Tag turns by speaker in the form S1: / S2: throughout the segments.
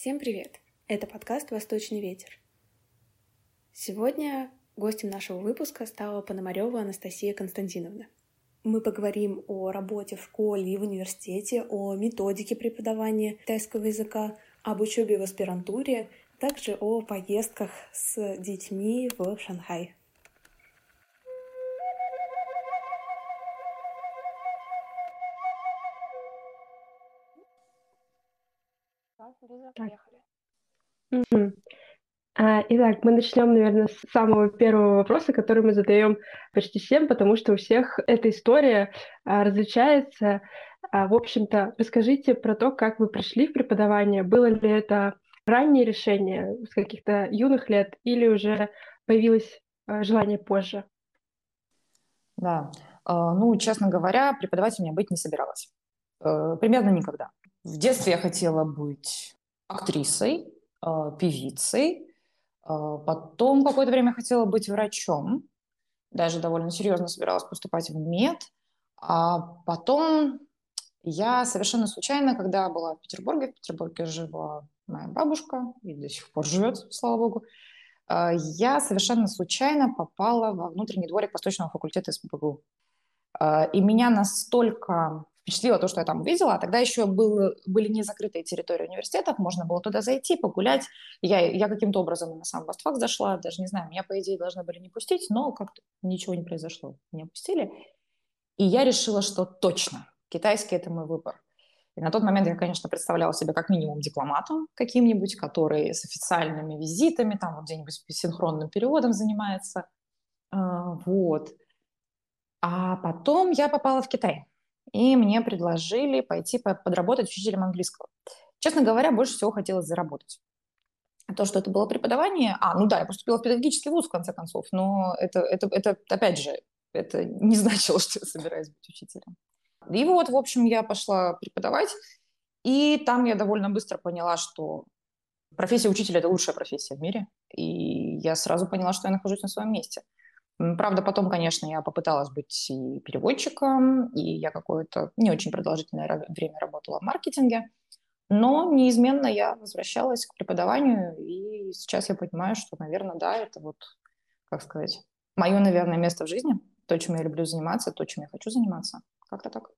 S1: Всем привет! Это подкаст «Восточный ветер». Сегодня гостем нашего выпуска стала Пономарева Анастасия Константиновна. Мы поговорим о работе в школе и в университете, о методике преподавания китайского языка, об учебе в аспирантуре, также о поездках с детьми в Шанхай.
S2: Итак, мы начнем, наверное, с самого первого вопроса, который мы задаем почти всем, потому что у всех эта история а, различается. А, в общем-то, расскажите про то, как вы пришли в преподавание. Было ли это раннее решение с каких-то юных лет или уже появилось а, желание позже?
S3: Да, а, ну, честно говоря, преподавателем я быть не собиралась. Э, примерно никогда. В детстве я хотела быть актрисой, певицей. Э, потом какое-то время хотела быть врачом. Даже довольно серьезно собиралась поступать в мед. А потом я совершенно случайно, когда была в Петербурге, в Петербурге жила моя бабушка, и до сих пор живет, слава богу, э, я совершенно случайно попала во внутренний дворик Восточного факультета СПБГУ. И меня настолько впечатлило то, что я там увидела. А тогда еще был, были не закрытые территории университетов, можно было туда зайти, погулять. Я, я каким-то образом на сам Востфак зашла, даже не знаю, меня, по идее, должны были не пустить, но как-то ничего не произошло. Меня пустили. И я решила, что точно, китайский – это мой выбор. И на тот момент я, конечно, представляла себя как минимум дипломатом каким-нибудь, который с официальными визитами, там вот где-нибудь синхронным переводом занимается. А, вот. А потом я попала в Китай и мне предложили пойти подработать учителем английского. Честно говоря, больше всего хотелось заработать. То, что это было преподавание... А, ну да, я поступила в педагогический вуз, в конце концов, но это, это, это опять же, это не значило, что я собираюсь быть учителем. И вот, в общем, я пошла преподавать, и там я довольно быстро поняла, что профессия учителя – это лучшая профессия в мире, и я сразу поняла, что я нахожусь на своем месте – Правда, потом, конечно, я попыталась быть и переводчиком, и я какое-то не очень продолжительное время работала в маркетинге, но неизменно я возвращалась к преподаванию, и сейчас я понимаю, что, наверное, да, это вот, как сказать, мое, наверное, место в жизни, то, чем я люблю заниматься, то, чем я хочу заниматься. Как-то так.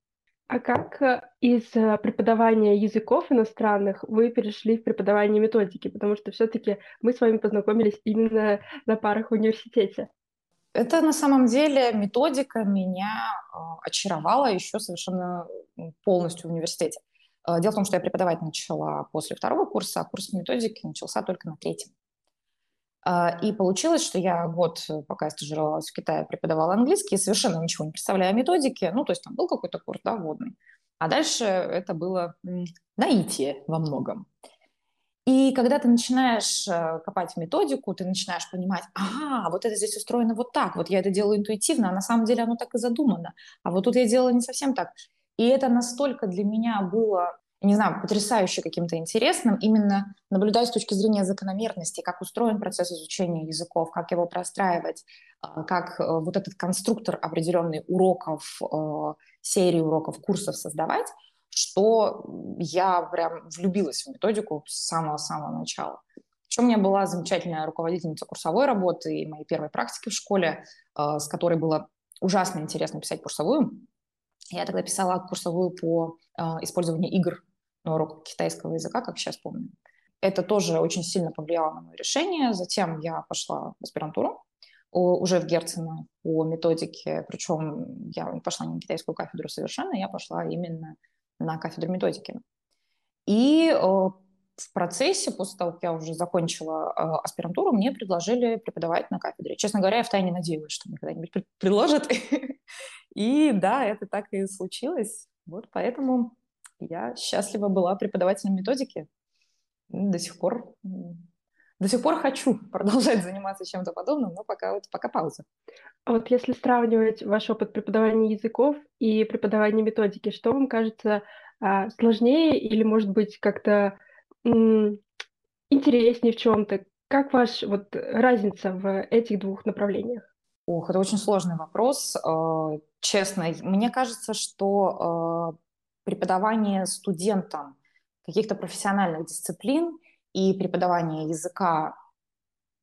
S2: А как э, из э, преподавания языков иностранных вы перешли в преподавание методики? Потому что все-таки мы с вами познакомились именно на парах в университете.
S3: Это на самом деле методика меня э, очаровала еще совершенно полностью в университете. Э, дело в том, что я преподавать начала после второго курса, а курс методики начался только на третьем. Э, и получилось, что я год, пока я стажировалась в Китае, преподавала английский, совершенно ничего не представляя о методике. Ну, то есть там был какой-то курс, да, вводный. А дальше это было наитие во многом. И когда ты начинаешь э, копать методику, ты начинаешь понимать, ага, вот это здесь устроено вот так, вот я это делаю интуитивно, а на самом деле оно так и задумано, а вот тут я делала не совсем так. И это настолько для меня было, не знаю, потрясающе каким-то интересным, именно наблюдать с точки зрения закономерности, как устроен процесс изучения языков, как его простраивать, э, как э, вот этот конструктор определенный уроков, серии уроков, курсов создавать, что я прям влюбилась в методику с самого-самого начала. Еще у меня была замечательная руководительница курсовой работы и моей первой практики в школе, э, с которой было ужасно интересно писать курсовую. Я тогда писала курсовую по э, использованию игр на урок китайского языка, как сейчас помню. Это тоже очень сильно повлияло на мое решение. Затем я пошла в аспирантуру уже в Герцена по методике, причем я пошла не на китайскую кафедру совершенно, я пошла именно на кафедру методики. И э, в процессе, после того, как я уже закончила э, аспирантуру, мне предложили преподавать на кафедре. Честно говоря, я втайне надеялась, что мне когда-нибудь предложат. И да, это так и случилось. Вот поэтому я счастлива была преподавателем методики. До сих пор до сих пор хочу продолжать заниматься чем-то подобным, но пока вот пока пауза.
S2: А вот если сравнивать ваш опыт преподавания языков и преподавания методики, что вам кажется а, сложнее или, может быть, как-то м- интереснее в чем-то? Как ваш вот разница в этих двух направлениях?
S3: Ох, это очень сложный вопрос. А, честно, мне кажется, что а, преподавание студентам каких-то профессиональных дисциплин и преподавание языка,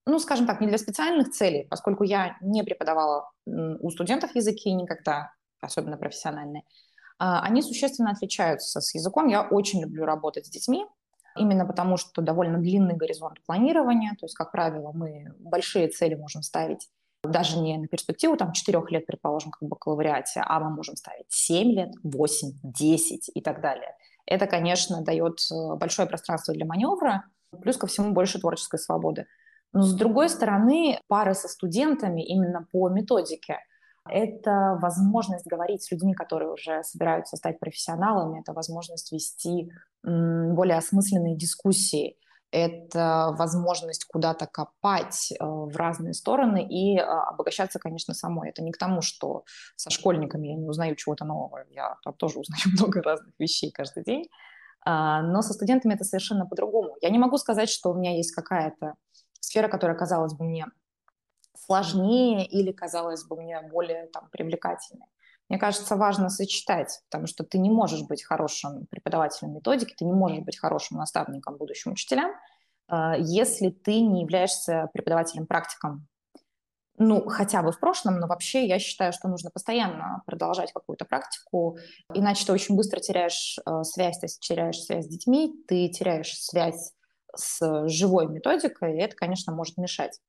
S3: ну, скажем так, не для специальных целей, поскольку я не преподавала у студентов языки никогда, особенно профессиональные, а, они существенно отличаются с языком. Я очень люблю работать с детьми, именно потому что довольно длинный горизонт планирования, то есть, как правило, мы большие цели можем ставить даже не на перспективу там четырех лет, предположим, как в бакалавриате, а мы можем ставить 7 лет, 8, 10 и так далее. Это, конечно, дает э, большое пространство для маневра, плюс ко всему больше творческой свободы. Но с другой стороны, пары со студентами именно по методике – это возможность говорить с людьми, которые уже собираются стать профессионалами, это возможность вести более осмысленные дискуссии, это возможность куда-то копать э, в разные стороны и э, обогащаться, конечно, самой. Это не к тому, что со школьниками я не узнаю чего-то нового, я там тоже узнаю много разных вещей каждый день, но со студентами это совершенно по-другому. Я не могу сказать, что у меня есть какая-то сфера, которая казалась бы мне сложнее или казалась бы мне более там, привлекательной. Мне кажется, важно сочетать, потому что ты не можешь быть хорошим преподавателем методики, ты не можешь быть хорошим наставником будущим учителям, а, если ты не являешься преподавателем-практиком. Ну, хотя бы в прошлом, но вообще я считаю, что нужно постоянно продолжать какую-то практику, иначе ты очень быстро теряешь э, связь, ты теряешь связь с детьми, ты теряешь связь с живой методикой, и это, конечно, может мешать.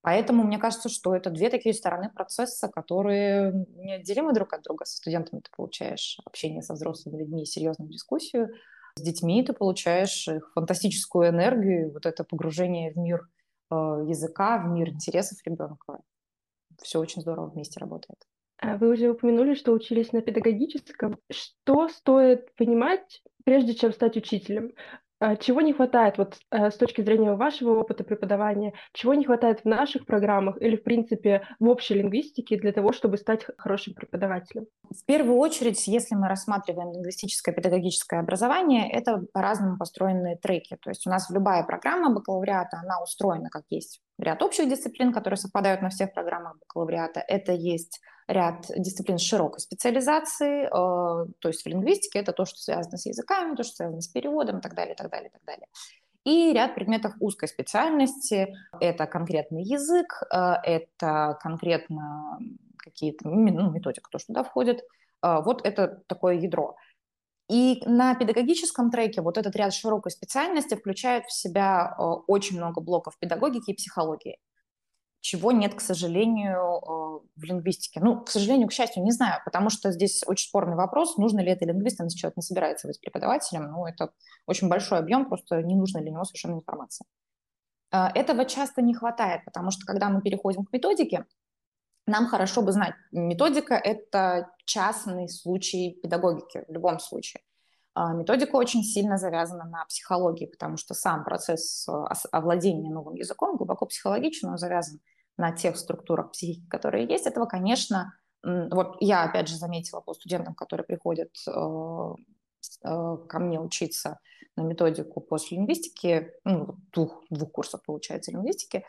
S3: Поэтому мне кажется, что это две такие стороны процесса, которые неотделимы друг от друга. Со студентами ты получаешь общение со взрослыми людьми серьезную дискуссию. С детьми ты получаешь их фантастическую энергию, вот это погружение в мир э, языка, в мир интересов ребенка. Все очень здорово вместе работает.
S2: А вы уже упомянули, что учились на педагогическом. Что стоит понимать, прежде чем стать учителем? А чего не хватает вот э, с точки зрения вашего опыта преподавания, чего не хватает в наших программах или, в принципе, в общей лингвистике для того, чтобы стать хорошим преподавателем?
S3: В первую очередь, если мы рассматриваем лингвистическое педагогическое образование, это по-разному построенные треки. То есть у нас любая программа бакалавриата, она устроена как есть ряд общих дисциплин, которые совпадают на всех программах бакалавриата. Это есть ряд дисциплин широкой специализацией, э, то есть в лингвистике это то, что связано с языками, то, что связано с переводом и так далее, и так далее, и так далее. И ряд предметов узкой специальности. Это конкретный язык, э, это конкретно какие-то ну, методика, то, что туда входит. Э, вот это такое ядро. И на педагогическом треке вот этот ряд широкой специальности включает в себя очень много блоков педагогики и психологии чего нет, к сожалению, э, в лингвистике. Ну, к сожалению, к счастью, не знаю, потому что здесь очень спорный вопрос, нужно ли это лингвистам, если человек не собирается быть преподавателем. Ну, это очень большой объем, просто не нужно для него совершенно информация. Э, этого часто не хватает, потому что когда мы переходим к методике, нам хорошо бы знать, методика – это частный случай педагогики в любом случае. А, методика очень сильно завязана на психологии, потому что сам процесс э, овладения новым языком глубоко психологичен, он завязан на тех структурах психики, которые есть. Этого, конечно, вот я опять же заметила по студентам, которые приходят э, э, ко мне учиться на методику после лингвистики, ну, двух, двух курсов, получается, лингвистики,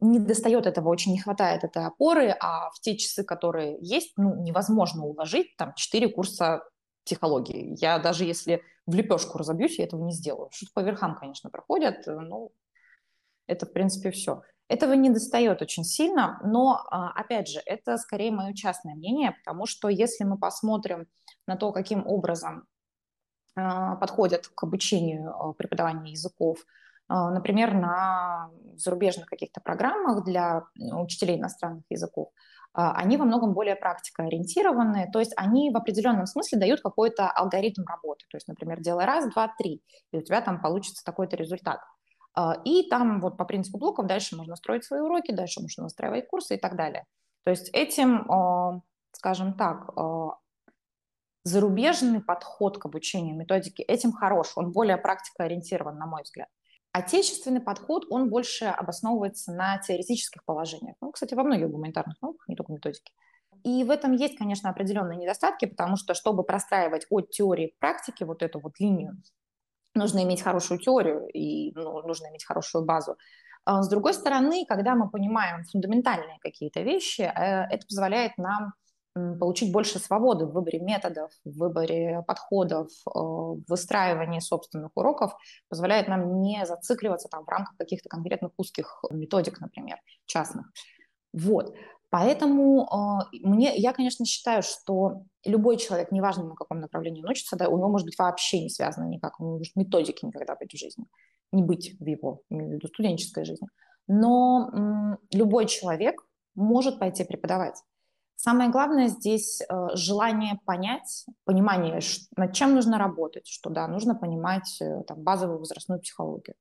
S3: не достает этого, очень не хватает этой опоры, а в те часы, которые есть, ну, невозможно уложить там четыре курса психологии. Я даже если в лепешку разобьюсь, я этого не сделаю. Что-то по верхам, конечно, проходят, но это, в принципе, все. Этого не достает очень сильно, но, а, опять же, это скорее мое частное мнение, потому что если мы посмотрим на то, каким образом а, подходят к обучению а, преподавания языков, например, на зарубежных каких-то программах для учителей иностранных языков, они во многом более практикоориентированные, то есть они в определенном смысле дают какой-то алгоритм работы. То есть, например, делай раз, два, три, и у тебя там получится такой-то результат. А, и там вот по принципу блоков дальше можно строить свои уроки, дальше можно настраивать курсы и так далее. То есть этим, а, скажем так, а, зарубежный подход к обучению методики этим хорош, он более практикоориентирован, на мой взгляд. Отечественный подход, он больше обосновывается на теоретических положениях. Ну, кстати, во многих гуманитарных науках, не только методике. И в этом есть, конечно, определенные недостатки, потому что, чтобы простраивать от теории к практике вот эту вот линию, нужно иметь хорошую теорию и ну, нужно иметь хорошую базу. А с другой стороны, когда мы понимаем фундаментальные какие-то вещи, э, это позволяет нам получить больше свободы в выборе методов, в выборе подходов, э, в выстраивании собственных уроков, позволяет нам не зацикливаться там в рамках каких-то конкретных узких методик, например, частных. Вот. Поэтому э, мне, я, конечно, считаю, что любой человек, неважно на каком направлении он учится, да, у него может быть вообще не связано никак, у него может методики никогда быть в жизни, не быть в его, в студенческой жизни. Но м, любой человек может пойти преподавать. Самое главное здесь э, желание понять, понимание, над чем нужно работать, что да, нужно понимать э, там, базовую возрастную психологию,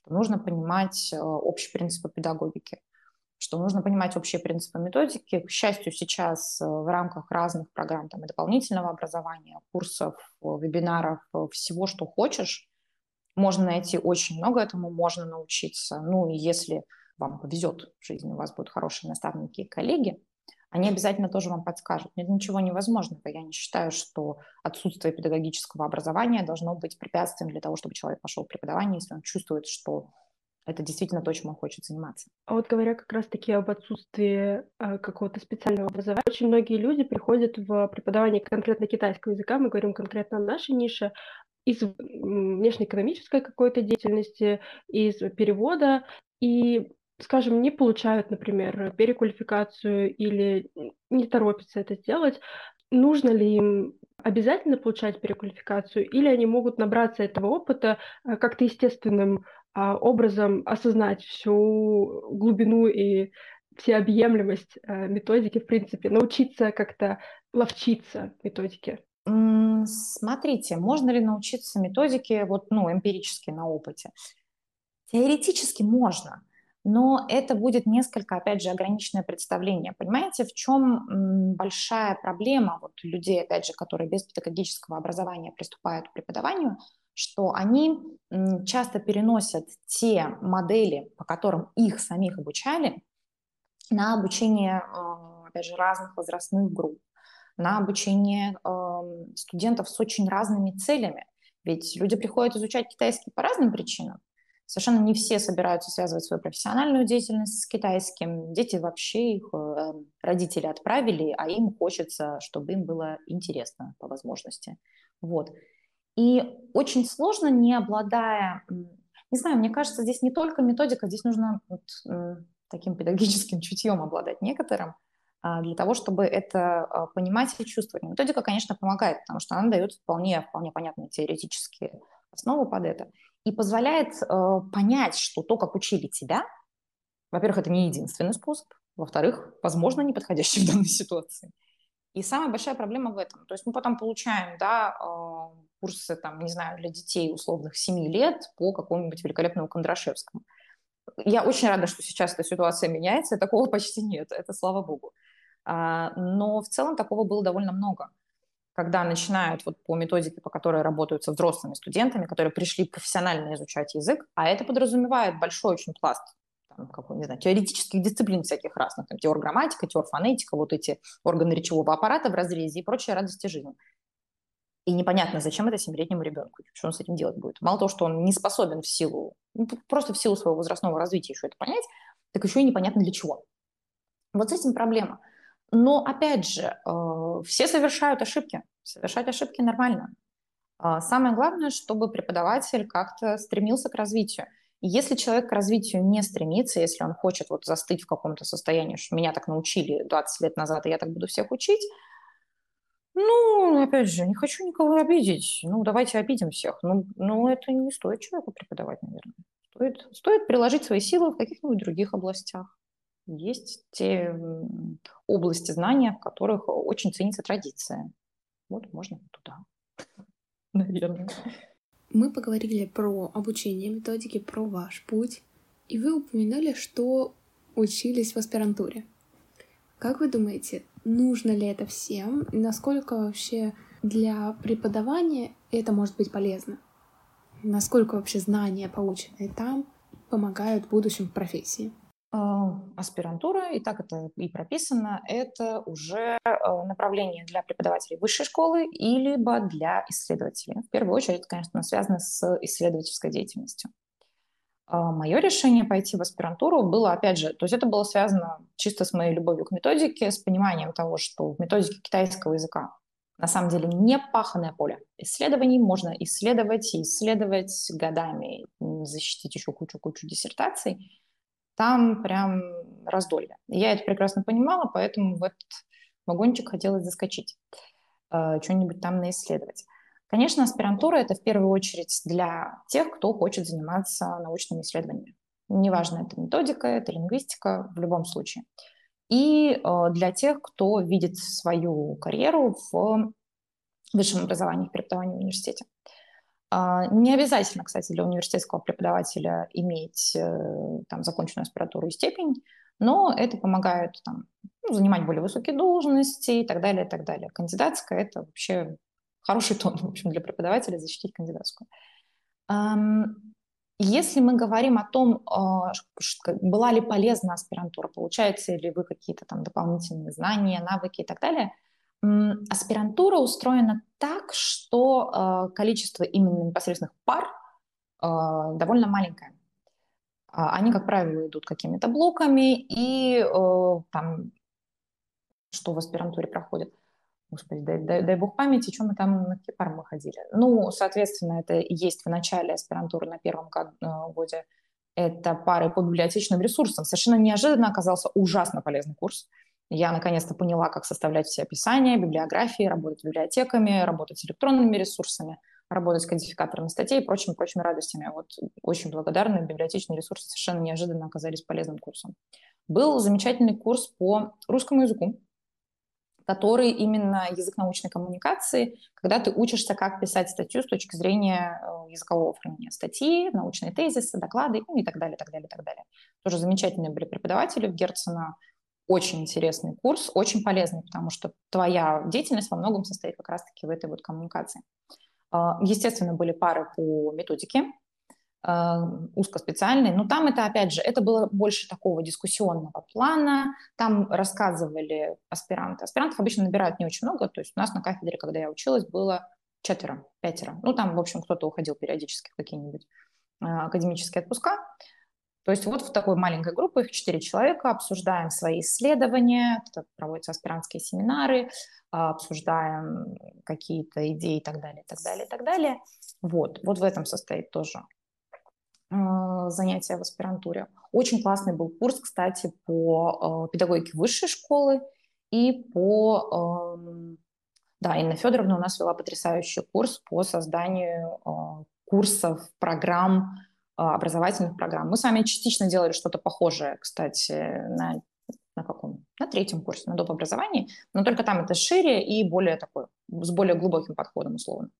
S3: что нужно понимать э, общие принципы педагогики, что нужно понимать общие принципы методики. К счастью, сейчас в рамках разных программ там, и дополнительного образования, курсов, вебинаров, всего, что хочешь, можно найти очень много этому, можно научиться. Ну и если вам повезет в жизни, у вас будут хорошие наставники и коллеги, они обязательно тоже вам подскажут. Нет ничего невозможного. Я не считаю, что отсутствие педагогического образования должно быть препятствием для того, чтобы человек пошел в преподавание, если он чувствует, что это действительно то, чем он хочет заниматься.
S2: А вот говоря как раз-таки об отсутствии э, какого-то специального образования, очень многие люди приходят в преподавание конкретно китайского языка, мы говорим конкретно о нашей нише, из внешнеэкономической какой-то деятельности, из перевода, и скажем, не получают, например, переквалификацию или не торопятся это сделать, нужно ли им обязательно получать переквалификацию, или они могут набраться этого опыта э, как-то естественным а, образом осознать всю глубину и всеобъемлемость э, методики, в принципе, научиться как-то ловчиться методике?
S3: Смотрите, можно ли научиться методике вот, ну, эмпирически на опыте? Теоретически можно, но это будет несколько, опять же, ограниченное представление. Понимаете, в чем большая проблема вот людей, опять же, которые без педагогического образования приступают к преподаванию, что они часто переносят те модели, по которым их самих обучали, на обучение, а, опять же, разных возрастных групп, на обучение студентов с очень разными целями. Ведь люди приходят изучать китайский по разным причинам. Совершенно не все собираются связывать свою профессиональную деятельность с китайским. Дети вообще их э, родители отправили, а им хочется, чтобы им было интересно по возможности. Вот. И очень сложно, не обладая, не знаю, мне кажется, здесь не только методика, здесь нужно вот, таким педагогическим чутьем обладать некоторым, а, для того, чтобы это а, понимать и чувствовать. Методика, конечно, помогает, потому что она дает вполне, вполне понятные теоретические основы под это и позволяет э, понять, что то, как учили тебя, во-первых, это не единственный способ, во-вторых, возможно, не подходящий в данной ситуации. И самая большая проблема в этом. То есть мы потом получаем да, э, курсы, там, не знаю, для детей условных 7 лет по какому-нибудь великолепному Кондрашевскому. Я очень рада, что сейчас эта ситуация меняется, такого почти нет, это слава богу. А, но в целом такого было довольно много когда начинают вот по методике, по которой работают со взрослыми студентами, которые пришли профессионально изучать язык, а это подразумевает большой очень пласт там, какой, не знаю, теоретических дисциплин всяких разных, там, теор-грамматика, теор-фонетика, вот эти органы речевого аппарата в разрезе и прочие радости жизни. И непонятно, зачем это семилетнему ребенку, что он с этим делать будет. Мало того, что он не способен в силу, ну, просто в силу своего возрастного развития еще это понять, так еще и непонятно для чего. Вот с этим проблема. Но, опять же, э, все совершают ошибки. Совершать ошибки нормально. А самое главное, чтобы преподаватель как-то стремился к развитию. Если человек к развитию не стремится, если он хочет вот застыть в каком-то состоянии, что меня так научили 20 лет назад, и я так буду всех учить, ну, опять же, не хочу никого обидеть. Ну, давайте обидим всех. Ну, ну это не стоит человеку преподавать, наверное. Стоит, стоит приложить свои силы в каких-нибудь других областях. Есть те области знания, в которых очень ценится традиция. Вот можно туда, наверное.
S1: Мы поговорили про обучение методики, про ваш путь, и вы упомянули, что учились в аспирантуре. Как вы думаете, нужно ли это всем? И насколько вообще для преподавания это может быть полезно? Насколько вообще знания, полученные там, помогают в будущем в профессии?
S3: Аспирантура, и так это и прописано, это уже а, направление для преподавателей высшей школы и либо для исследователей. В первую очередь, конечно, связано с исследовательской деятельностью. А, Мое решение пойти в аспирантуру было, опять же, то есть это было связано чисто с моей любовью к методике, с пониманием того, что в методике китайского языка на самом деле не паханное поле исследований. Можно исследовать и исследовать годами, защитить еще кучу-кучу диссертаций. Там прям раздолье. Я это прекрасно понимала, поэтому в этот вагончик хотелось заскочить, э, что-нибудь там наисследовать. Конечно, аспирантура – это в первую очередь для тех, кто хочет заниматься научными исследованиями. Неважно, это методика, это лингвистика, в любом случае и э, для тех, кто видит свою карьеру в высшем образовании, в преподавании в университете. А, не обязательно, кстати, для университетского преподавателя иметь э, там, законченную аспиратуру и степень, но это помогает там, ну, занимать более высокие должности и так далее, и так далее. Кандидатская – это вообще хороший тон, в общем, для преподавателя защитить кандидатскую. Если мы говорим о том, а, была ли полезна аспирантура, получаете ли вы какие-то там дополнительные знания, навыки и так далее, аспирантура устроена так, что а, количество именно непосредственных пар а, довольно маленькое. Они, как правило, идут какими-то блоками, и там, что в аспирантуре проходит – Господи, дай, дай, дай бог памяти, что мы там на какие пары мы ходили. Ну, соответственно, это есть в начале аспирантуры на первом годе. Это пары по библиотечным ресурсам. Совершенно неожиданно оказался ужасно полезный курс. Я наконец-то поняла, как составлять все описания, библиографии, работать с библиотеками, работать с электронными ресурсами, работать с кодификаторами статей и прочими-прочими радостями. Вот очень благодарны. Библиотечные ресурсы совершенно неожиданно оказались полезным курсом. Был замечательный курс по русскому языку, который именно язык научной коммуникации, когда ты учишься, как писать статью с точки зрения э, языкового оформления статьи, научные тезисы, доклады ну, и так далее, так далее, так далее. Тоже замечательные были преподаватели в Герцена, очень интересный курс, очень полезный, потому что твоя деятельность во многом состоит как раз-таки в этой вот коммуникации. А, естественно, были пары по методике, э, узкоспециальный. Но там это, опять же, это было больше такого дискуссионного плана. Там рассказывали аспиранты. Аспирантов обычно набирают не очень много. То есть у нас на кафедре, когда я училась, было четверо, пятеро. Ну, там, в общем, кто-то уходил периодически в какие-нибудь э, академические отпуска. То есть вот в такой маленькой группе, их четыре человека, обсуждаем свои исследования, проводятся аспирантские семинары, обсуждаем какие-то идеи и так далее, и так далее, и так далее. Вот, вот в этом состоит тоже а, занятия в аспирантуре. Очень классный был курс, кстати, по э, педагогике высшей школы и по... Да, Инна Федоровна у нас вела потрясающий курс по созданию курсов, программ, образовательных программ. Мы с вами частично делали что-то похожее, кстати, на, на каком? На третьем курсе, на доп. образовании, но только там это шире и более такой, с более глубоким подходом, условно,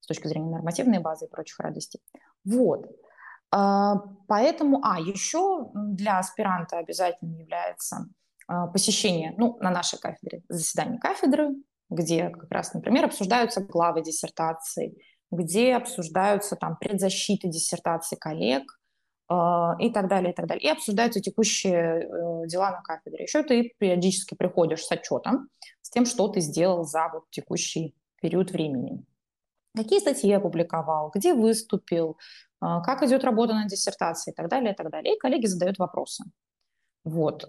S3: с точки зрения нормативной базы и прочих радостей. Вот. А, поэтому, а, еще для аспиранта обязательно является а, посещение, ну, на нашей кафедре, заседание кафедры, где как раз, например, обсуждаются главы диссертации, где обсуждаются там предзащиты диссертации коллег э, и так далее, и так далее. И обсуждаются текущие э, дела на кафедре. Еще ты периодически приходишь с отчетом, с тем, что ты сделал за вот текущий период времени. Какие статьи опубликовал, где выступил, а, как идет работа над диссертацией и так далее, и так далее. И коллеги задают вопросы. Вот.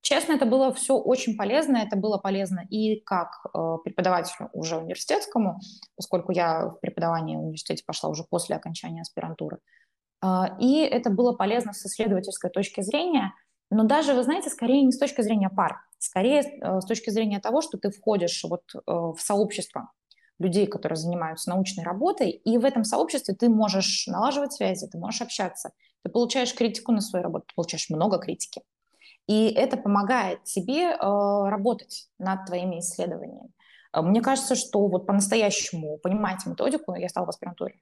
S3: А, честно, это было все очень полезно. Это было полезно и как а, преподавателю уже университетскому, поскольку я в преподавание в университете пошла уже после окончания аспирантуры. И это было полезно с исследовательской точки зрения, но даже, вы знаете, скорее не с точки зрения пар, скорее с точки зрения того, что ты входишь вот в сообщество, людей, которые занимаются научной работой, и в этом сообществе ты можешь налаживать связи, ты можешь общаться, ты получаешь критику на свою работу, ты получаешь много критики. И это помогает тебе э, работать над твоими исследованиями. Э, мне кажется, что вот по-настоящему понимать методику я стала в аспирантуре.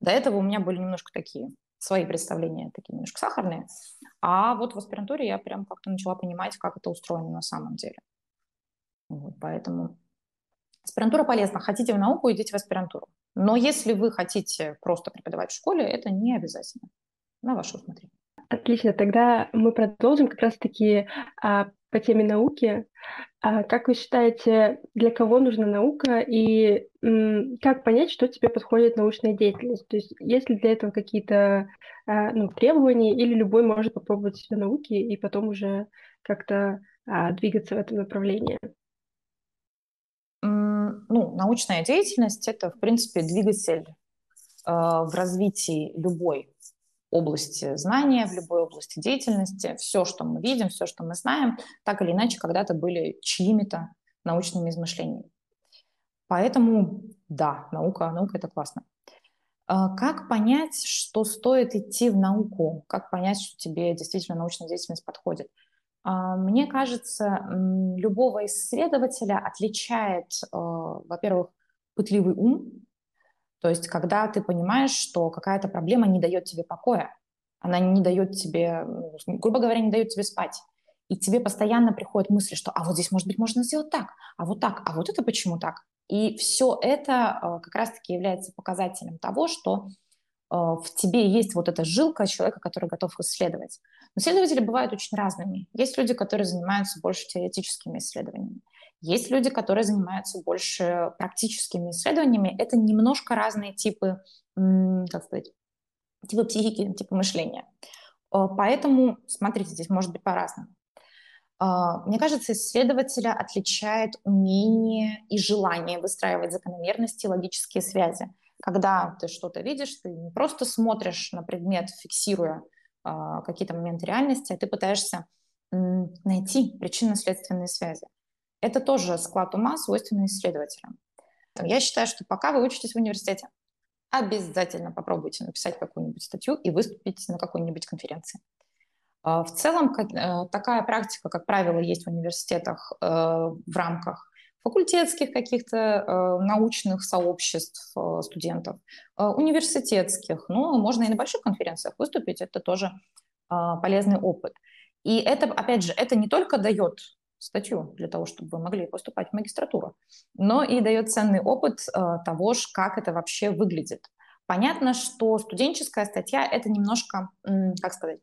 S3: До этого у меня были немножко такие свои представления, такие немножко сахарные. А вот в аспирантуре я прям как-то начала понимать, как это устроено на самом деле. Вот, поэтому Аспирантура полезна. Хотите в науку, идите в аспирантуру. Но если вы хотите просто преподавать в школе, это не обязательно. На ваше усмотрение.
S2: Отлично, тогда мы продолжим как раз-таки а, по теме науки. А как вы считаете, для кого нужна наука и как понять, что тебе подходит научная деятельность? То есть есть ли для этого какие-то а, ну, требования или любой может попробовать себя науки и потом уже как-то а, двигаться в этом направлении?
S3: Ну, научная деятельность – это, в принципе, двигатель в развитии любой области знания, в любой области деятельности. Все, что мы видим, все, что мы знаем, так или иначе когда-то были чьими-то научными измышлениями. Поэтому, да, наука, наука – это классно. А как понять, что стоит идти в науку? Как понять, что тебе действительно научная деятельность подходит? А, мне кажется, любого исследователя отличает, а, во-первых, пытливый ум, то есть, когда ты понимаешь, что какая-то проблема не дает тебе покоя, она не дает тебе, грубо говоря, не дает тебе спать. И тебе постоянно приходят мысли, что а вот здесь, может быть, можно сделать так, а вот так, а вот это почему так? И все это э, как раз-таки является показателем того, что э, в тебе есть вот эта жилка человека, который готов исследовать. Но исследователи бывают очень разными. Есть люди, которые занимаются больше теоретическими исследованиями. Есть люди, которые занимаются больше практическими исследованиями. Это немножко разные типы, как сказать, типы психики, типы мышления. Э, поэтому, смотрите, здесь может быть по-разному. Э, мне кажется, исследователя отличает умение и желание выстраивать закономерности и логические связи. Когда ты что-то видишь, ты не просто смотришь на предмет, фиксируя э, какие-то моменты реальности, а ты пытаешься найти причинно-следственные связи. Это тоже склад ума, свойственный исследователям. Я считаю, что пока вы учитесь в университете, обязательно попробуйте написать какую-нибудь статью и выступить на какой-нибудь конференции. А, в целом, э, такая практика, как правило, есть в университетах э, в рамках факультетских каких-то э, научных сообществ студентов, университетских. Ну, можно и на больших конференциях выступить, это тоже полезный опыт. И это, опять же, это не только дает статью для того, чтобы вы могли поступать в магистратуру, но и дает ценный опыт э, того, как это вообще выглядит. Понятно, что студенческая статья – это немножко, как сказать,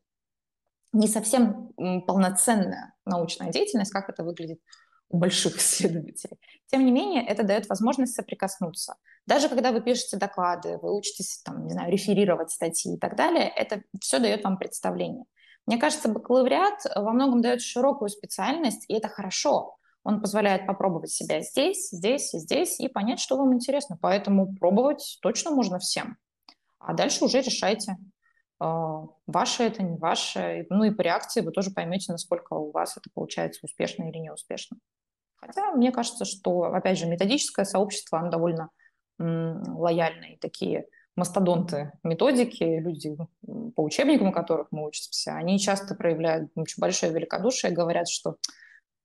S3: не совсем полноценная научная деятельность, как это выглядит у больших исследователей. Тем не менее, это дает возможность соприкоснуться. Даже когда вы пишете доклады, вы учитесь, там, не знаю, реферировать статьи и так далее, это все дает вам представление. Мне кажется, бакалавриат во многом дает широкую специальность, и это хорошо. Он позволяет попробовать себя здесь, здесь и здесь и понять, что вам интересно. Поэтому пробовать точно можно всем. А дальше уже решайте, а, ваше это, не ваше. Ну и по реакции вы тоже поймете, насколько у вас это получается успешно или неуспешно. Хотя мне кажется, что, опять же, методическое сообщество, оно довольно лояльное. И такие мастодонты методики, люди, по учебникам которых мы учимся, они часто проявляют очень большое великодушие, говорят, что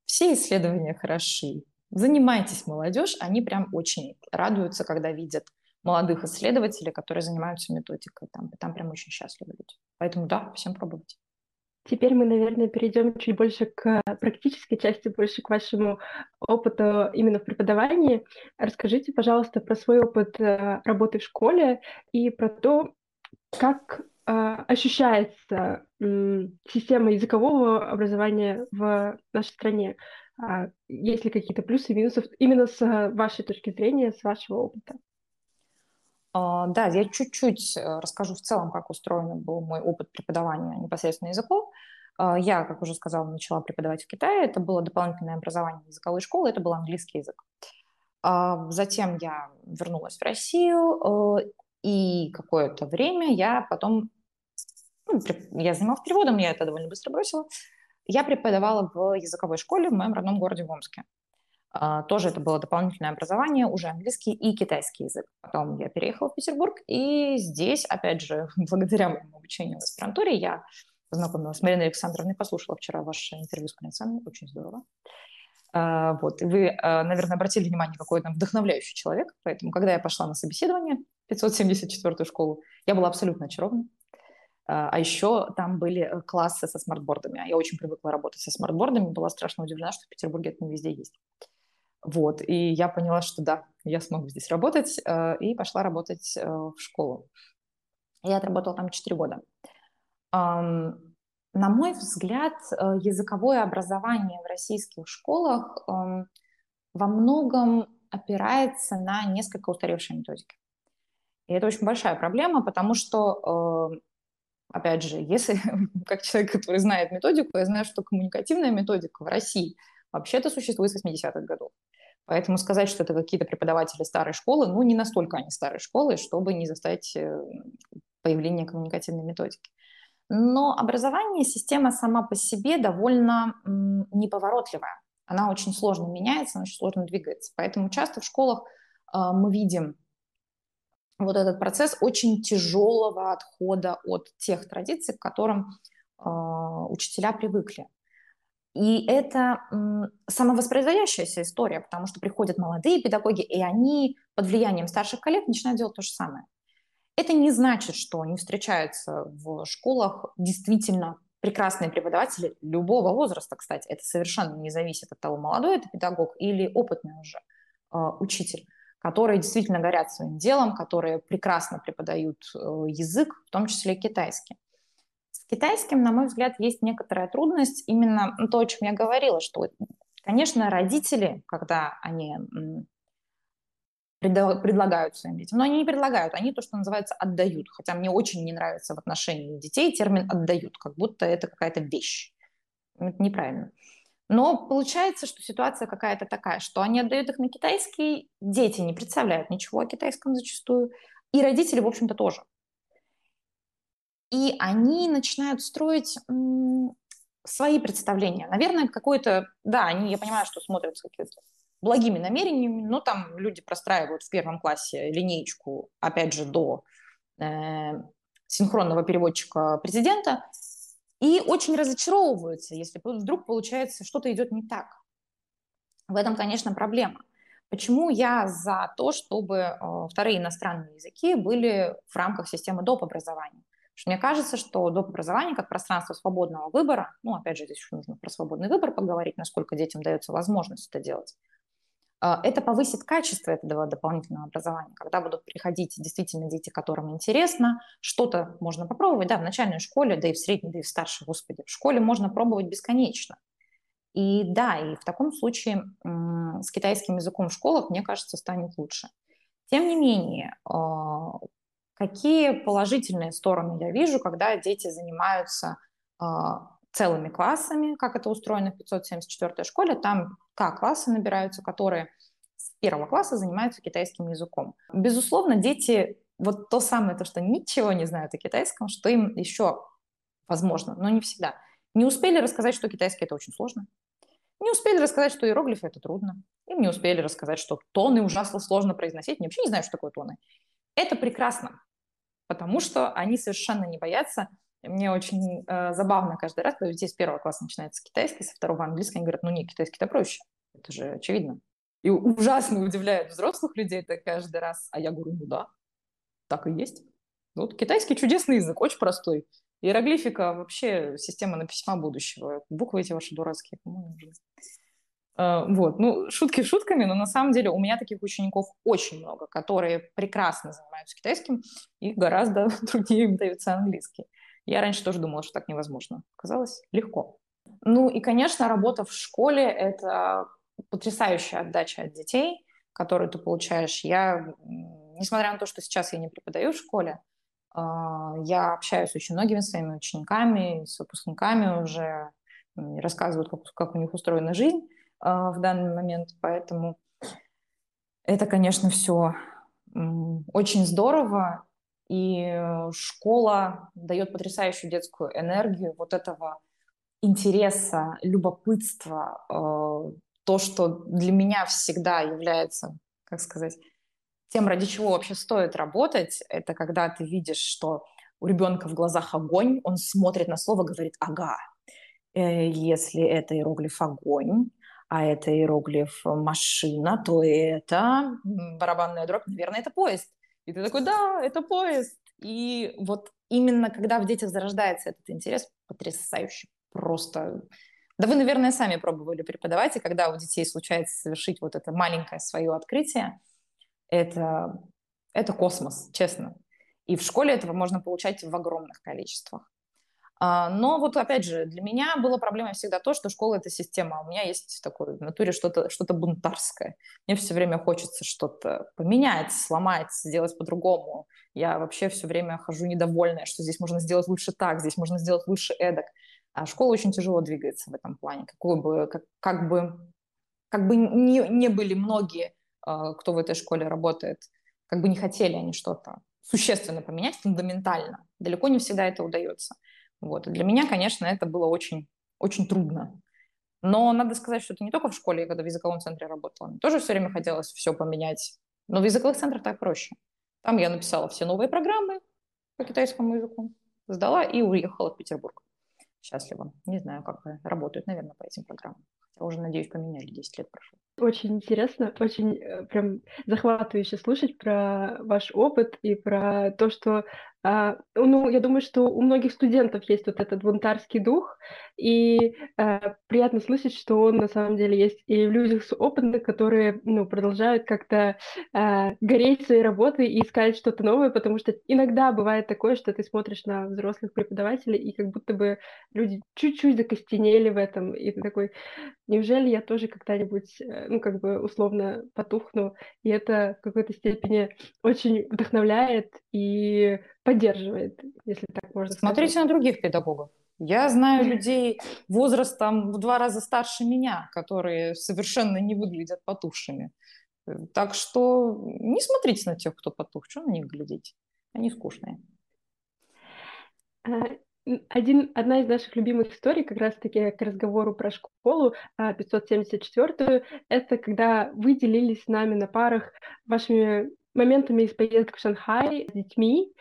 S3: все исследования хороши, занимайтесь, молодежь, они прям очень радуются, когда видят молодых исследователей, которые занимаются методикой, там, там прям очень счастливы люди. Поэтому да, всем пробовать.
S2: Теперь мы, наверное, перейдем чуть больше к практической части, больше к вашему опыту именно в преподавании. Расскажите, пожалуйста, про свой опыт э, работы в школе и про то, как э, ощущается система языкового образования в нашей стране. А есть ли какие-то плюсы и минусы именно с вашей точки зрения, с вашего опыта?
S3: А, да, я чуть-чуть э, расскажу в целом, как устроен был мой опыт преподавания непосредственно языков. А, я, как уже сказала, начала преподавать в Китае. Это было дополнительное образование языковой школы, это был английский язык. А, затем я вернулась в Россию, э, и какое-то время я потом... Ну, я занималась переводом, я это довольно быстро бросила. Я преподавала в языковой школе в моем родном городе в Омске. А, тоже это было дополнительное образование, уже английский и китайский язык. Потом я переехала в Петербург, и здесь, опять же, благодаря моему обучению в аспирантуре, я познакомилась с Мариной Александровной, послушала вчера ваше интервью с Конецаной, очень здорово. А, вот, и вы, а, наверное, обратили внимание, какой там вдохновляющий человек, поэтому, когда я пошла на собеседование в 574-ю школу, я была абсолютно очарована. А еще там были э, классы со смартбордами. Я очень привыкла работать со смартбордами, была страшно удивлена, что в Петербурге это не везде есть. Вот, и я поняла, что да, я смогу здесь работать, э, и пошла работать э, в школу. Я отработала там 4 года. На мой взгляд, э, языковое образование в российских школах во многом опирается на несколько устаревшие методики. И это очень большая проблема, потому что, э, опять же, если, как человек, который знает методику, я знаю, что коммуникативная методика в России вообще-то существует с 80-х годов. Поэтому сказать, что это какие-то преподаватели старой школы, ну, не настолько они старой школы, чтобы не заставить э, появление коммуникативной методики. Но образование, система сама по себе довольно неповоротливая. Она очень сложно меняется, она очень сложно двигается. Поэтому часто в школах э, мы видим вот этот процесс очень тяжелого отхода от тех традиций, к которым э, учителя привыкли. И это самовоспроизводящаяся история, потому что приходят молодые педагоги, и они под влиянием старших коллег начинают делать то же самое. Это не значит, что не встречаются в школах действительно прекрасные преподаватели любого возраста, кстати. Это совершенно не зависит от того, молодой это педагог или опытный уже э, учитель, которые действительно горят своим делом, которые прекрасно преподают э, язык, в том числе китайский. С китайским, на мой взгляд, есть некоторая трудность, именно то, о чем я говорила, что, конечно, родители, когда они предлагают своим детям. Но они не предлагают, они то, что называется, отдают. Хотя мне очень не нравится в отношении детей термин «отдают», как будто это какая-то вещь. Это неправильно. Но получается, что ситуация какая-то такая, что они отдают их на китайский, дети не представляют ничего о китайском зачастую, и родители, в общем-то, тоже. И они начинают строить свои представления. Наверное, какой-то, да, они, я понимаю, что смотрят с какими-то благими намерениями, но там люди простраивают в первом классе линейку, опять же, до э, синхронного переводчика президента, и очень разочаровываются, если вдруг получается что-то идет не так. В этом, конечно, проблема. Почему я за то, чтобы э, вторые иностранные языки были в рамках системы доп. образования? Потому что мне кажется, что доп. образование как пространство свободного выбора, ну, опять же, здесь нужно про свободный выбор поговорить, насколько детям дается возможность это делать, это повысит качество этого дополнительного образования, когда будут приходить действительно дети, которым интересно, что-то можно попробовать, да, в начальной школе, да и в средней, да и в старшей, господи, в школе можно пробовать бесконечно. И да, и в таком случае с китайским языком в школах, мне кажется, станет лучше. Тем не менее, а, какие положительные стороны я вижу, когда дети занимаются а, целыми классами, как это устроено в 574 школе, там К-классы набираются, которые с первого класса занимаются китайским языком. Безусловно, дети, вот то самое, то, что ничего не знают о китайском, что им еще возможно, но не всегда. Не успели рассказать, что китайский это очень сложно. Не успели рассказать, что иероглифы это трудно. Им не успели рассказать, что тоны ужасно сложно произносить. Они вообще не знают, что такое тоны. Это прекрасно, потому что они совершенно не боятся мне очень э, забавно каждый раз, когда детей с первого класса начинается китайский, со второго английский, они говорят, ну не, китайский-то проще. Это же очевидно. И ужасно удивляет взрослых людей это каждый раз. А я говорю, ну да, так и есть. Вот китайский чудесный язык, очень простой. Иероглифика вообще система на письма будущего. Буквы эти ваши дурацкие, по-моему, уже. Uh, вот, ну, шутки шутками, но на самом деле у меня таких учеников очень много, которые прекрасно занимаются китайским и гораздо труднее им дается английский. Я раньше тоже думала, что так невозможно. Казалось легко. Ну и, конечно, работа в школе – это потрясающая отдача от детей, которую ты получаешь. Я, несмотря на то, что сейчас я не преподаю в школе, а, я общаюсь с очень многими своими учениками, с выпускниками уже, рассказывают, как, как у них устроена жизнь а, в данный момент. Поэтому это, конечно, все очень здорово. И э, школа дает потрясающую детскую энергию вот этого интереса, любопытства, э, то, что для меня всегда является, как сказать, тем, ради чего вообще стоит работать, это когда ты видишь, что у ребенка в глазах огонь, он смотрит на слово, говорит «ага». Э, если это иероглиф «огонь», а это иероглиф «машина», то это барабанная дробь, наверное, это поезд. И ты такой, да, это поезд. И вот именно когда в детях зарождается этот интерес, потрясающе, просто... Да вы, наверное, сами пробовали преподавать, и когда у детей случается совершить вот это маленькое свое открытие, это, это космос, честно. И в школе этого можно получать в огромных количествах. А, но вот опять же, для меня была проблема всегда то, что школа — это система. У меня есть в такой натуре что-то что бунтарское. Мне все время хочется что-то поменять, сломать, сделать по-другому. Я вообще все время хожу недовольная, что здесь можно сделать лучше так, здесь можно сделать лучше эдак. А школа очень тяжело двигается в этом плане. Какой бы, как, как бы, как бы не, не были многие, а, кто в этой школе работает, как бы не хотели они что-то существенно поменять, фундаментально. Далеко не всегда это удается. Вот. И для меня, конечно, это было очень, очень трудно. Но надо сказать, что это не только в школе, я когда в языковом центре работала, мне тоже все время хотелось все поменять. Но в языковых центрах так проще. Там я написала все новые программы по китайскому языку, сдала и уехала в Петербург. Счастливо. Не знаю, как работают, наверное, по этим программам. Хотя уже, надеюсь, поменяли, 10 лет прошло.
S2: Очень интересно, очень э, прям захватывающе слушать про ваш опыт и про то, что а, ну, я думаю, что у многих студентов есть вот этот бунтарский дух, и а, приятно слышать, что он на самом деле есть и в людях с опытом, которые ну, продолжают как-то а, гореть своей работой и искать что-то новое, потому что иногда бывает такое, что ты смотришь на взрослых преподавателей, и как будто бы люди чуть-чуть закостенели в этом, и ты такой, неужели я тоже когда-нибудь, э, ну, как бы условно потухну, и это в какой-то степени очень вдохновляет и поддерживает, если так можно
S3: сказать. Смотрите на других педагогов. Я знаю людей возрастом в два раза старше меня, которые совершенно не выглядят потухшими. Так что не смотрите на тех, кто потух, что на них глядеть. Они скучные.
S2: Один, одна из наших любимых историй, как раз-таки к разговору про школу 574, а, это когда вы делились с нами на парах вашими моментами из поездок в Шанхай с детьми.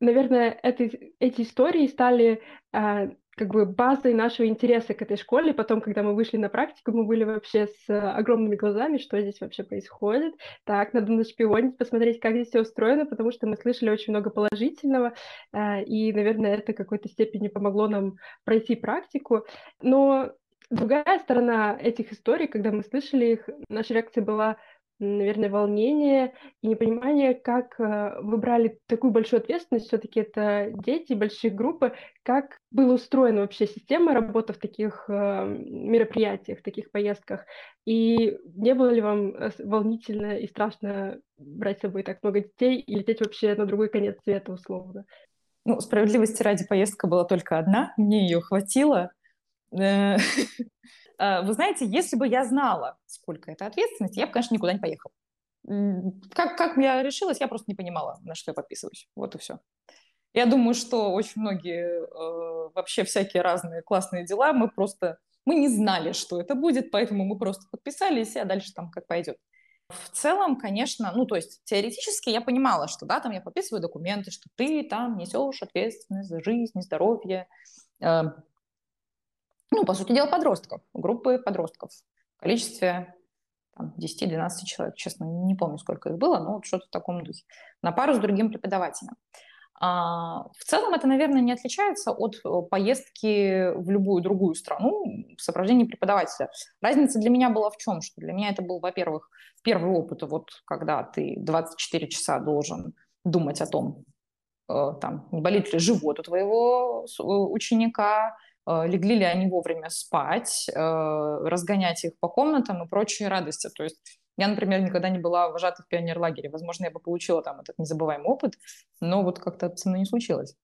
S2: Наверное, это, эти истории стали а, как бы базой нашего интереса к этой школе. Потом, когда мы вышли на практику, мы были вообще с огромными глазами, что здесь вообще происходит. Так, надо нашпионить, посмотреть, как здесь все устроено, потому что мы слышали очень много положительного, а, и, наверное, это в какой-то степени помогло нам пройти практику. Но другая сторона этих историй, когда мы слышали их, наша реакция была наверное, волнение и непонимание, как э, вы брали такую большую ответственность, все-таки это дети, большие группы, как была устроена вообще система работы в таких э, мероприятиях, в таких поездках, и не было ли вам э, волнительно и страшно брать с собой так много детей и лететь вообще на другой конец света, условно?
S3: Ну, справедливости ради, поездка была только одна, мне ее хватило. Э, вы знаете, если бы я знала, сколько это ответственности, я бы, конечно, никуда не поехала. Как, как я решилась, я просто не понимала, на что я подписываюсь. Вот и все. Я думаю, что очень многие э, вообще всякие разные классные дела мы просто мы не знали, что это будет, поэтому мы просто подписались, а дальше там как пойдет. В целом, конечно, ну, то есть теоретически я понимала, что, да, там я подписываю документы, что ты там несешь ответственность за жизнь, здоровье, э, ну, по сути дела, подростков, группы подростков в количестве там, 10-12 человек, честно, не помню, сколько их было, но вот что-то в таком духе, на пару с другим преподавателем. А, в целом это, наверное, не отличается от э, поездки в любую другую страну в сопровождении преподавателя. Разница для меня была в чем? Что для меня это был, во-первых, первый опыт, вот когда ты 24 часа должен думать о том, э, там, не болит ли живот у твоего э, ученика, легли ли они вовремя спать, э, разгонять их по комнатам и прочие радости. То есть я, например, никогда не была вожатой в пионерлагере. Возможно, я бы получила там этот незабываемый опыт, но вот как-то со мной не случилось.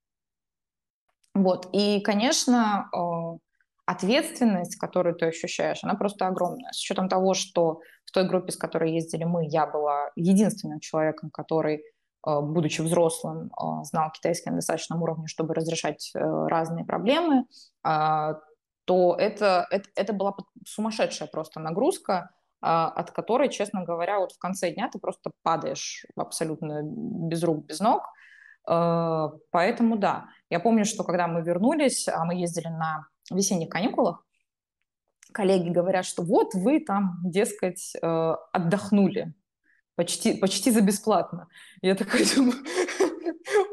S3: Вот. И, конечно, э, ответственность, которую ты ощущаешь, она просто огромная. С учетом того, что в той группе, с которой ездили мы, я была единственным человеком, который Э, будучи взрослым, э, знал китайский на достаточном уровне, чтобы разрешать э, разные проблемы, а, то это, это, это была сумасшедшая просто нагрузка, а, от которой, честно говоря, вот в конце дня ты просто падаешь абсолютно без рук, без ног. Поэтому да, я помню, что когда мы вернулись, а мы ездили на весенних каникулах, коллеги говорят, что вот вы там, дескать, отдохнули почти, почти за бесплатно. Я такая думаю,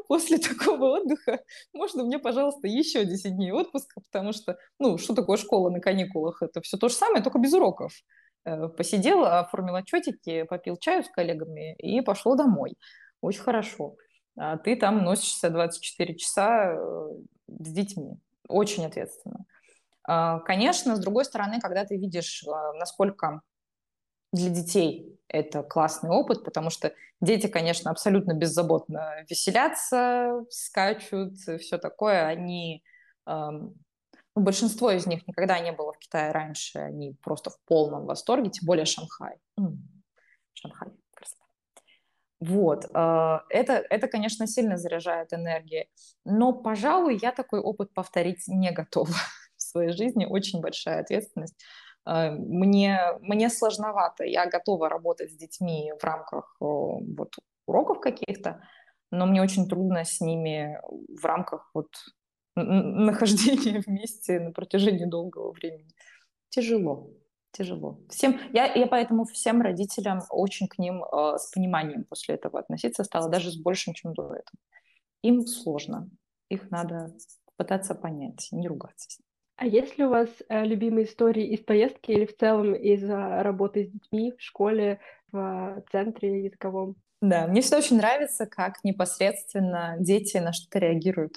S3: после такого отдыха можно мне, пожалуйста, еще 10 дней отпуска, потому что, ну, что такое школа на каникулах? Это все то же самое, только без уроков. Э, посидела, оформила отчетики, попил чаю с коллегами и пошло домой. Очень хорошо. А ты там носишься 24 часа э, с детьми. очень ответственно. А, конечно, с другой стороны, когда ты видишь, а, насколько для детей это классный опыт, потому что дети, конечно, абсолютно беззаботно веселятся, скачут, все такое. Они, ну, большинство из них никогда не было в Китае раньше, они просто в полном восторге, тем более Шанхай. Шанхай, красота. Вот, а, это, это, конечно, сильно заряжает энергией, но, пожалуй, я такой опыт повторить не готова в своей жизни, очень большая ответственность. А, мне, мне сложновато. Я готова работать с детьми в рамках вот, уроков каких-то, но мне очень трудно с ними в рамках вот нахождения вместе на протяжении долгого времени. Тяжело, тяжело. Всем, я, я поэтому всем родителям очень к ним э, с пониманием после этого относиться стала, даже с большим, чем до этого. Им сложно, их надо пытаться понять, не ругаться с ними.
S2: А есть ли у вас э, любимые истории из поездки или в целом из э, работы с детьми в школе, в центре языковом?
S3: Да, мне всегда очень нравится, как непосредственно дети на что-то реагируют.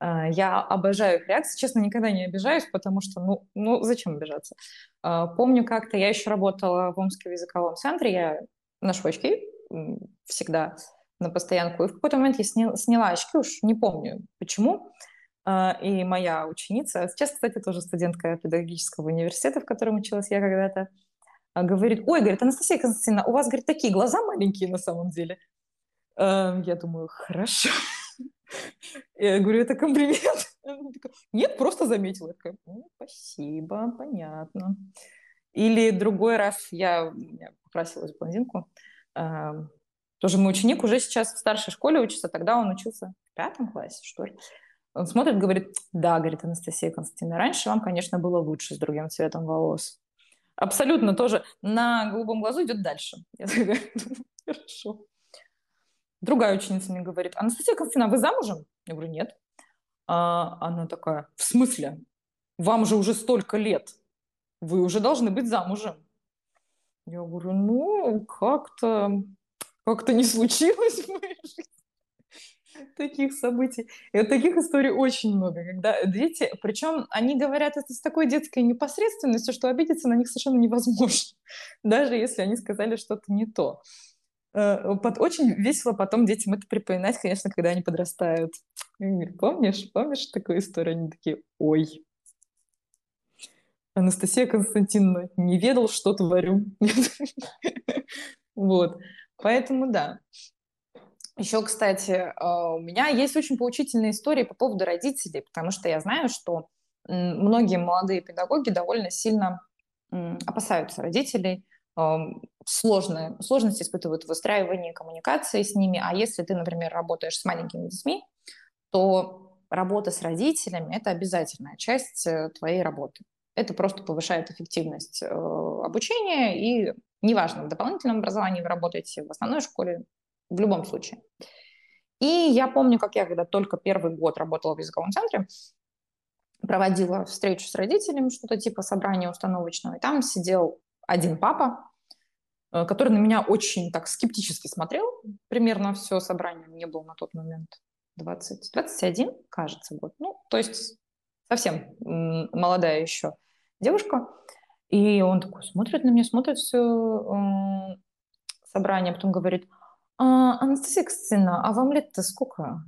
S3: Э, я обожаю их реакции. Честно, никогда не обижаюсь, потому что, ну, ну зачем обижаться? Э, помню, как-то я еще работала в Омском языковом центре, я ношу очки всегда на постоянку, и в какой-то момент я сняла, очки, уж не помню почему, а, и моя ученица, сейчас, кстати, тоже студентка педагогического университета, в котором училась я когда-то, а, говорит, ой, говорит, Анастасия Константиновна, у вас, говорит, такие глаза маленькие на самом деле. А, я думаю, хорошо. Я говорю, это комплимент. Нет, просто заметила. Спасибо, понятно. Или другой раз я, я покрасилась в блондинку. Тоже мой ученик уже сейчас в старшей школе учится, тогда он учился в пятом классе, что ли. Он смотрит, говорит, да, говорит Анастасия Константиновна, раньше вам, конечно, было лучше с другим цветом волос. Абсолютно тоже на голубом глазу идет дальше. Я такая, хорошо. Другая ученица мне говорит, Анастасия Константиновна, вы замужем? Я говорю, нет. А она такая, в смысле? Вам же уже столько лет. Вы уже должны быть замужем. Я говорю, ну, как-то как-то не случилось в моей жизни таких событий. И вот таких историй очень много, когда дети, причем они говорят это с такой детской непосредственностью, что обидеться на них совершенно невозможно, даже если они сказали что-то не то. Э, очень весело потом детям это припоминать, конечно, когда они подрастают. Помнишь, помнишь такую историю? Они такие, ой, Анастасия Константиновна, не ведал, что творю. Вот. Поэтому да. Еще, кстати, а, у меня есть очень поучительная история по поводу родителей, потому что я знаю, что многие молодые педагоги довольно сильно опасаются родителей, сложные, сложности испытывают в выстраивании коммуникации с ними. А если ты, например, работаешь с маленькими детьми, то работа с родителями – это обязательная часть э, твоей работы. Это просто повышает эффективность э, обучения, и неважно, в дополнительном образовании вы работаете, в основной школе, в любом случае. И я помню, как я, когда только первый год работала в языковом центре, проводила встречу с родителями, что-то типа собрания установочного, и там сидел один папа, э, который на меня очень так скептически смотрел. Примерно все собрание мне было на тот момент 20, 21, кажется, год. Ну, то есть совсем молодая еще девушка. И он такой смотрит на меня, смотрит все э, собрание, потом говорит, а, Анастасия Костина, а вам лет-то сколько?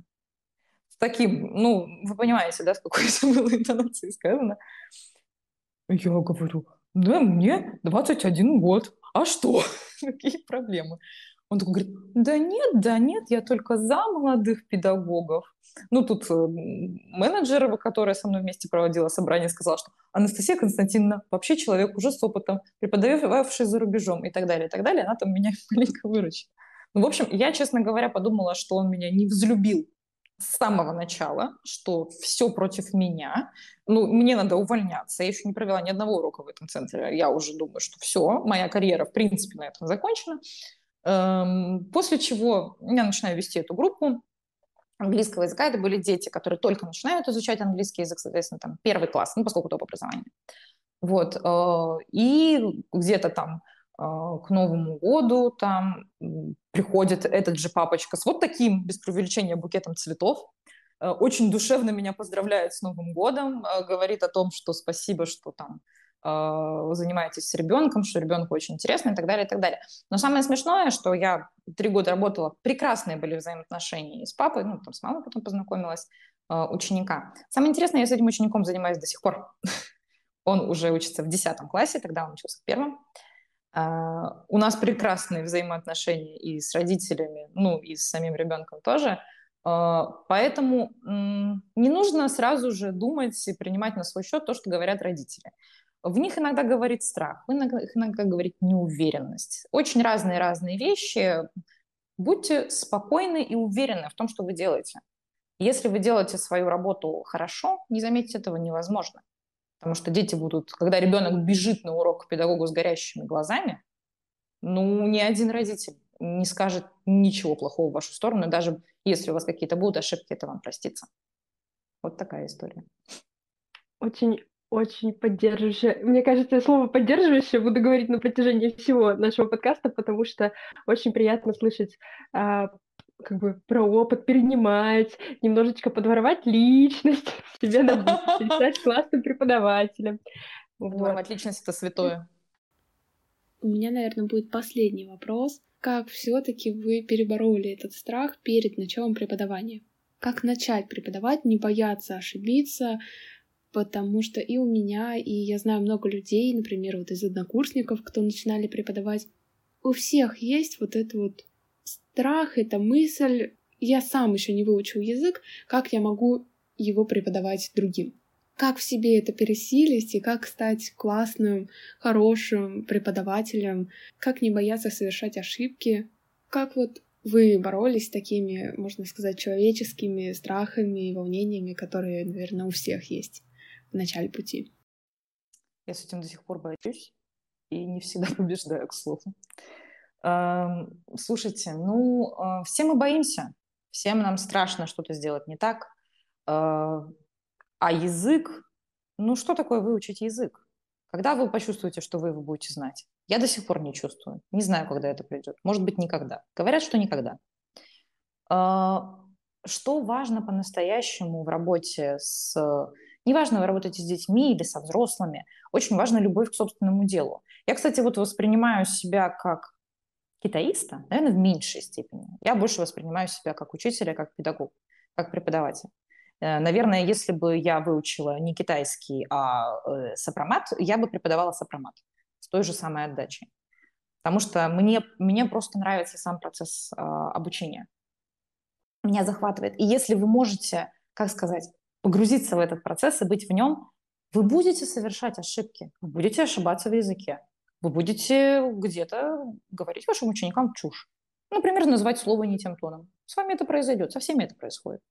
S3: Таким, ну, вы понимаете, да, с какой было интонацией сказано. Я говорю, да, мне 21 год. А что? Какие проблемы? Он такой говорит, да нет, да нет, я только за молодых педагогов. Ну, тут э, менеджер, которая со мной вместе проводила собрание, сказала, что Анастасия Константиновна вообще человек уже с опытом, преподававший за рубежом и так далее, и так далее. Она там меня маленько выручила. Ну, в общем, я, честно говоря, подумала, что он меня не взлюбил с самого начала, что все против меня. Ну, мне надо увольняться. Я еще не провела ни одного урока в этом центре. Я уже думаю, что все, моя карьера, в принципе, на этом закончена. Эм, после чего я начинаю вести эту группу английского языка. Это были дети, которые только начинают изучать английский язык, соответственно, там первый класс, ну, поскольку топ образование. Вот. Э, и где-то там к Новому году там приходит этот же папочка с вот таким, без преувеличения, букетом цветов, очень душевно меня поздравляет с Новым годом, говорит о том, что спасибо, что там вы занимаетесь с ребенком, что ребенку очень интересно и так далее, и так далее. Но самое смешное, что я три года работала, прекрасные были взаимоотношения и с папой, ну, там с мамой потом познакомилась, ученика. Самое интересное, я с этим учеником занимаюсь до сих пор. Он уже учится в 10 классе, тогда он учился в первом. У нас прекрасные взаимоотношения и с родителями, ну и с самим ребенком тоже. Uh, поэтому не нужно сразу же думать и принимать на свой счет то, что говорят родители. В них иногда говорит страх, в них иногда говорит неуверенность. Очень разные-разные вещи. Будьте спокойны и уверены в том, что вы делаете. Если вы делаете свою работу хорошо, не заметить этого невозможно. Потому что дети будут, когда ребенок бежит на урок к педагогу с горящими глазами, ну, ни один родитель не скажет ничего плохого в вашу сторону, даже если у вас какие-то будут ошибки, это вам простится. Вот такая история.
S2: Очень очень поддерживающее. Мне кажется, слово поддерживающее буду говорить на протяжении всего нашего подкаста, потому что очень приятно слышать а, как бы про опыт перенимать, немножечко подворовать личность себе на стать классным преподавателем.
S3: Подворовать вот. личность — это святое.
S1: У меня, наверное, будет последний вопрос. Как все-таки вы перебороли этот страх перед началом преподавания? Как начать преподавать, не бояться ошибиться, потому что и у меня, и я знаю много людей, например, вот из однокурсников, кто начинали преподавать, у всех есть вот это вот страх, это мысль, я сам еще не выучил язык, как я могу его преподавать другим? Как в себе это пересилить и как стать классным, хорошим преподавателем? Как не бояться совершать ошибки? Как вот вы боролись с такими, можно сказать, человеческими страхами и волнениями, которые, наверное, у всех есть в начале пути?
S3: Я с этим до сих пор борюсь и не всегда побеждаю, к слову. Слушайте, ну, а, все мы боимся, всем нам страшно что-то сделать не так. А, а язык, ну что такое выучить язык? Когда вы почувствуете, что вы его будете знать? Я до сих пор не чувствую. Не знаю, когда это придет. Может быть, никогда. Говорят, что никогда. А, что важно по-настоящему в работе с... Неважно, вы работаете с детьми или со взрослыми. Очень важна любовь к собственному делу. Я, кстати, вот воспринимаю себя как китаиста, наверное, в меньшей степени. Я больше воспринимаю себя как учителя, как педагог, как преподаватель. Э, наверное, если бы я выучила не китайский, а э, сопромат, я бы преподавала сопромат с той же самой отдачей. Потому что мне, мне просто нравится сам процесс э, обучения. Меня захватывает. И если вы можете, как сказать, погрузиться в этот процесс и быть в нем, вы будете совершать ошибки, вы будете ошибаться в языке, вы будете где-то говорить вашим ученикам чушь. Например, называть слово не тем тоном. С вами это произойдет, со всеми это происходит.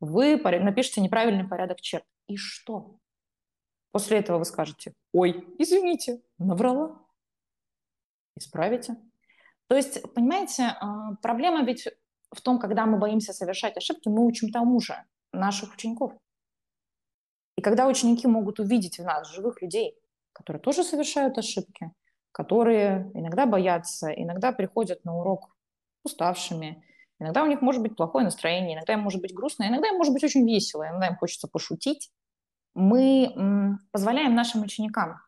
S3: Вы напишите неправильный порядок черт. И что? После этого вы скажете, ой, извините, наврала. Исправите. То есть, понимаете, а, проблема ведь в том, когда мы боимся совершать ошибки, мы учим тому же наших учеников. И когда ученики могут увидеть в нас живых людей, которые тоже совершают ошибки, которые иногда боятся, иногда приходят на урок уставшими, иногда у них может быть плохое настроение, иногда им может быть грустно, иногда им может быть очень весело, иногда им хочется пошутить. Мы позволяем нашим ученикам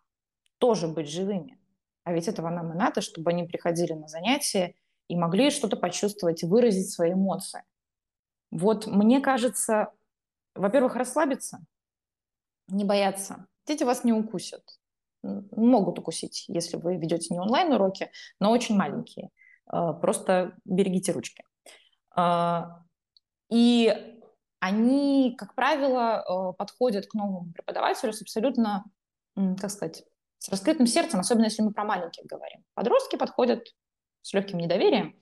S3: тоже быть живыми. А ведь этого нам и надо, чтобы они приходили на занятия и могли что-то почувствовать, выразить свои эмоции. Вот мне кажется, во-первых, расслабиться, не бояться. Дети вас не укусят могут укусить, если вы ведете не онлайн-уроки, но очень маленькие. А, просто берегите ручки. А, и они, как правило, а, подходят к новому преподавателю с абсолютно, как сказать, с раскрытым сердцем, особенно если мы про маленьких говорим. Подростки подходят с легким недоверием,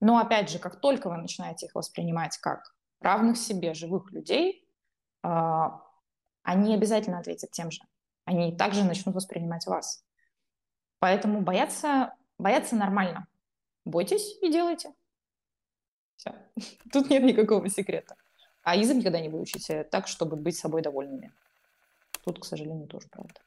S3: но опять же, как только вы начинаете их воспринимать как равных себе живых людей, они обязательно ответят тем же они также начнут воспринимать вас. Поэтому бояться, бояться нормально. Бойтесь и делайте. Все. Тут нет никакого секрета. А язык никогда не выучите так, чтобы быть собой довольными. Тут, к сожалению, тоже правда.